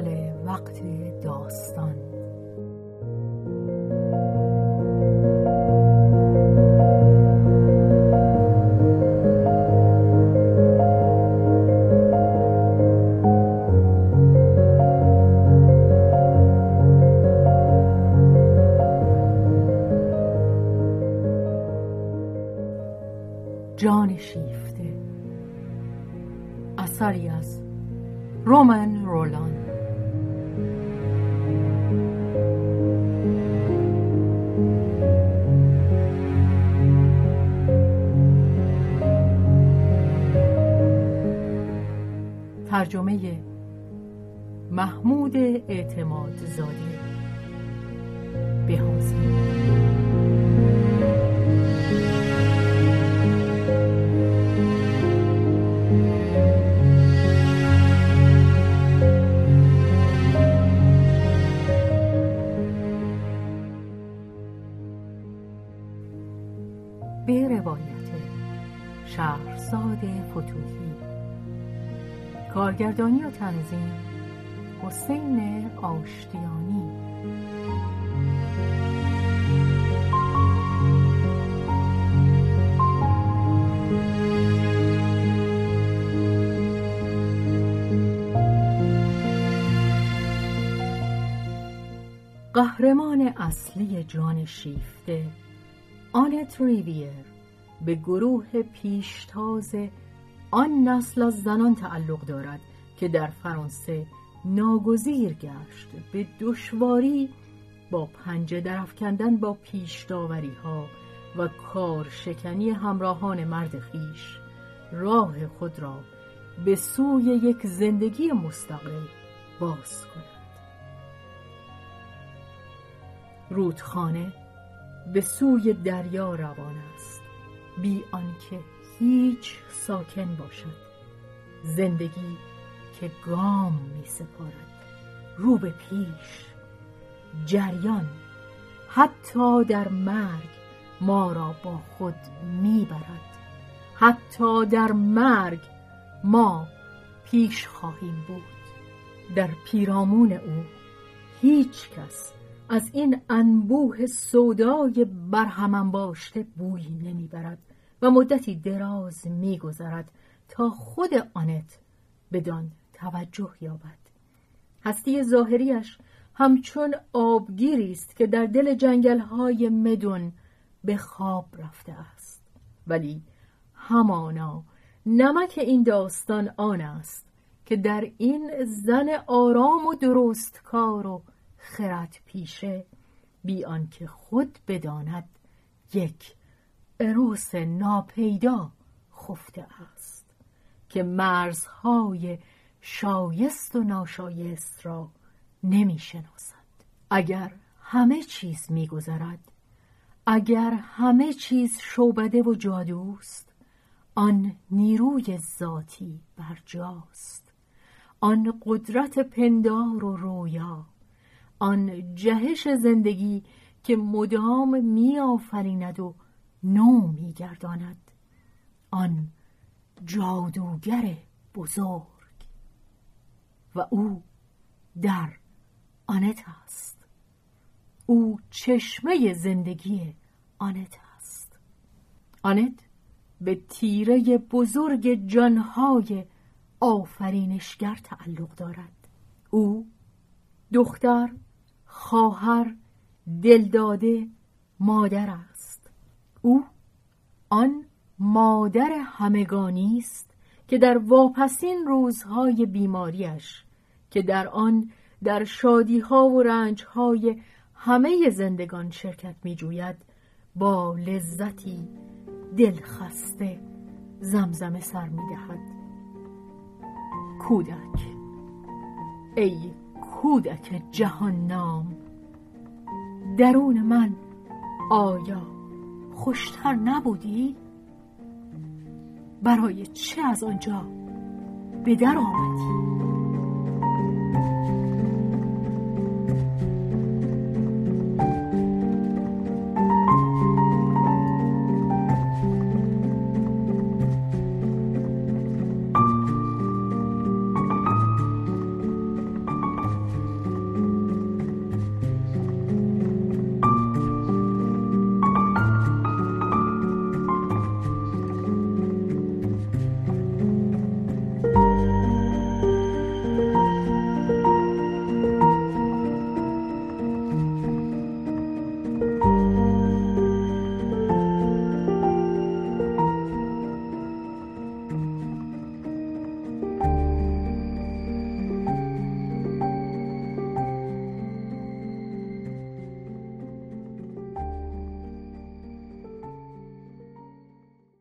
کانال وقت داستان. جان شیفته. اثری از رومن رولان. ترجمه محمود اعتماد زاده. بهازی به روایت شهرزاد فتوحی. کارگردانی و تنظیم. حسین آشتیانی. قهرمان اصلی جان شیفته آنت ریویر به گروه پیشتاز آن نسل از زنان تعلق دارد که در فرانسه ناگزیر گشت. به دشواری با پنجه درفکندن با پیشداوری ها و کارشکنی همراهان مرد خیش راه خود را به سوی یک زندگی مستقل باز کند. رودخانه به سوی دریا روان است. بی آنکه هیچ ساکن باشد. زندگی که گام می سپارد. رو به پیش. جریان. حتی در مرگ ما را با خود می‌برد حتی در مرگ ما پیش خواهیم بود. در پیرامون او هیچ کس از این انبوه سودای برهمن باشته بویی نمی‌برد. و مدتی دراز میگذرد تا خود آنت بدان توجه یابد. هستی ظاهریش همچون آبگیری است که در دل جنگلهای مدون به خواب رفته است. ولی همانا نمک این داستان آن است که در این زن آرام و درست کار و خرد پیشه بی آنکه خود بداند یک اروس ناپیدا خفته است که مرزهای شایست و ناشایست را نمی شناسد. اگر همه چیز می گذرد اگر همه چیز شوبده و جادوست آن نیروی ذاتی برجاست آن قدرت پندار و رویا آن جهش زندگی که مدام میآفریند و نو میگرداند. آن جادوگر بزرگ. و او در آنت است. او چشمه زندگی آنت است. آنت به تیره بزرگ جانهای آفرینشگر تعلق دارد. او دختر خواهر دلداده مادر است. او آن مادر همگانی است که در واپسین روزهای بیماریش که در آن در شادیها و رنجهای همه زندگان شرکت می جوید با لذتی دلخسته زمزمه سر می دهد کودک. ای کودک جهان نام درون من آیا خوشتر نبودی؟ برای چه از آنجا به در آمدی؟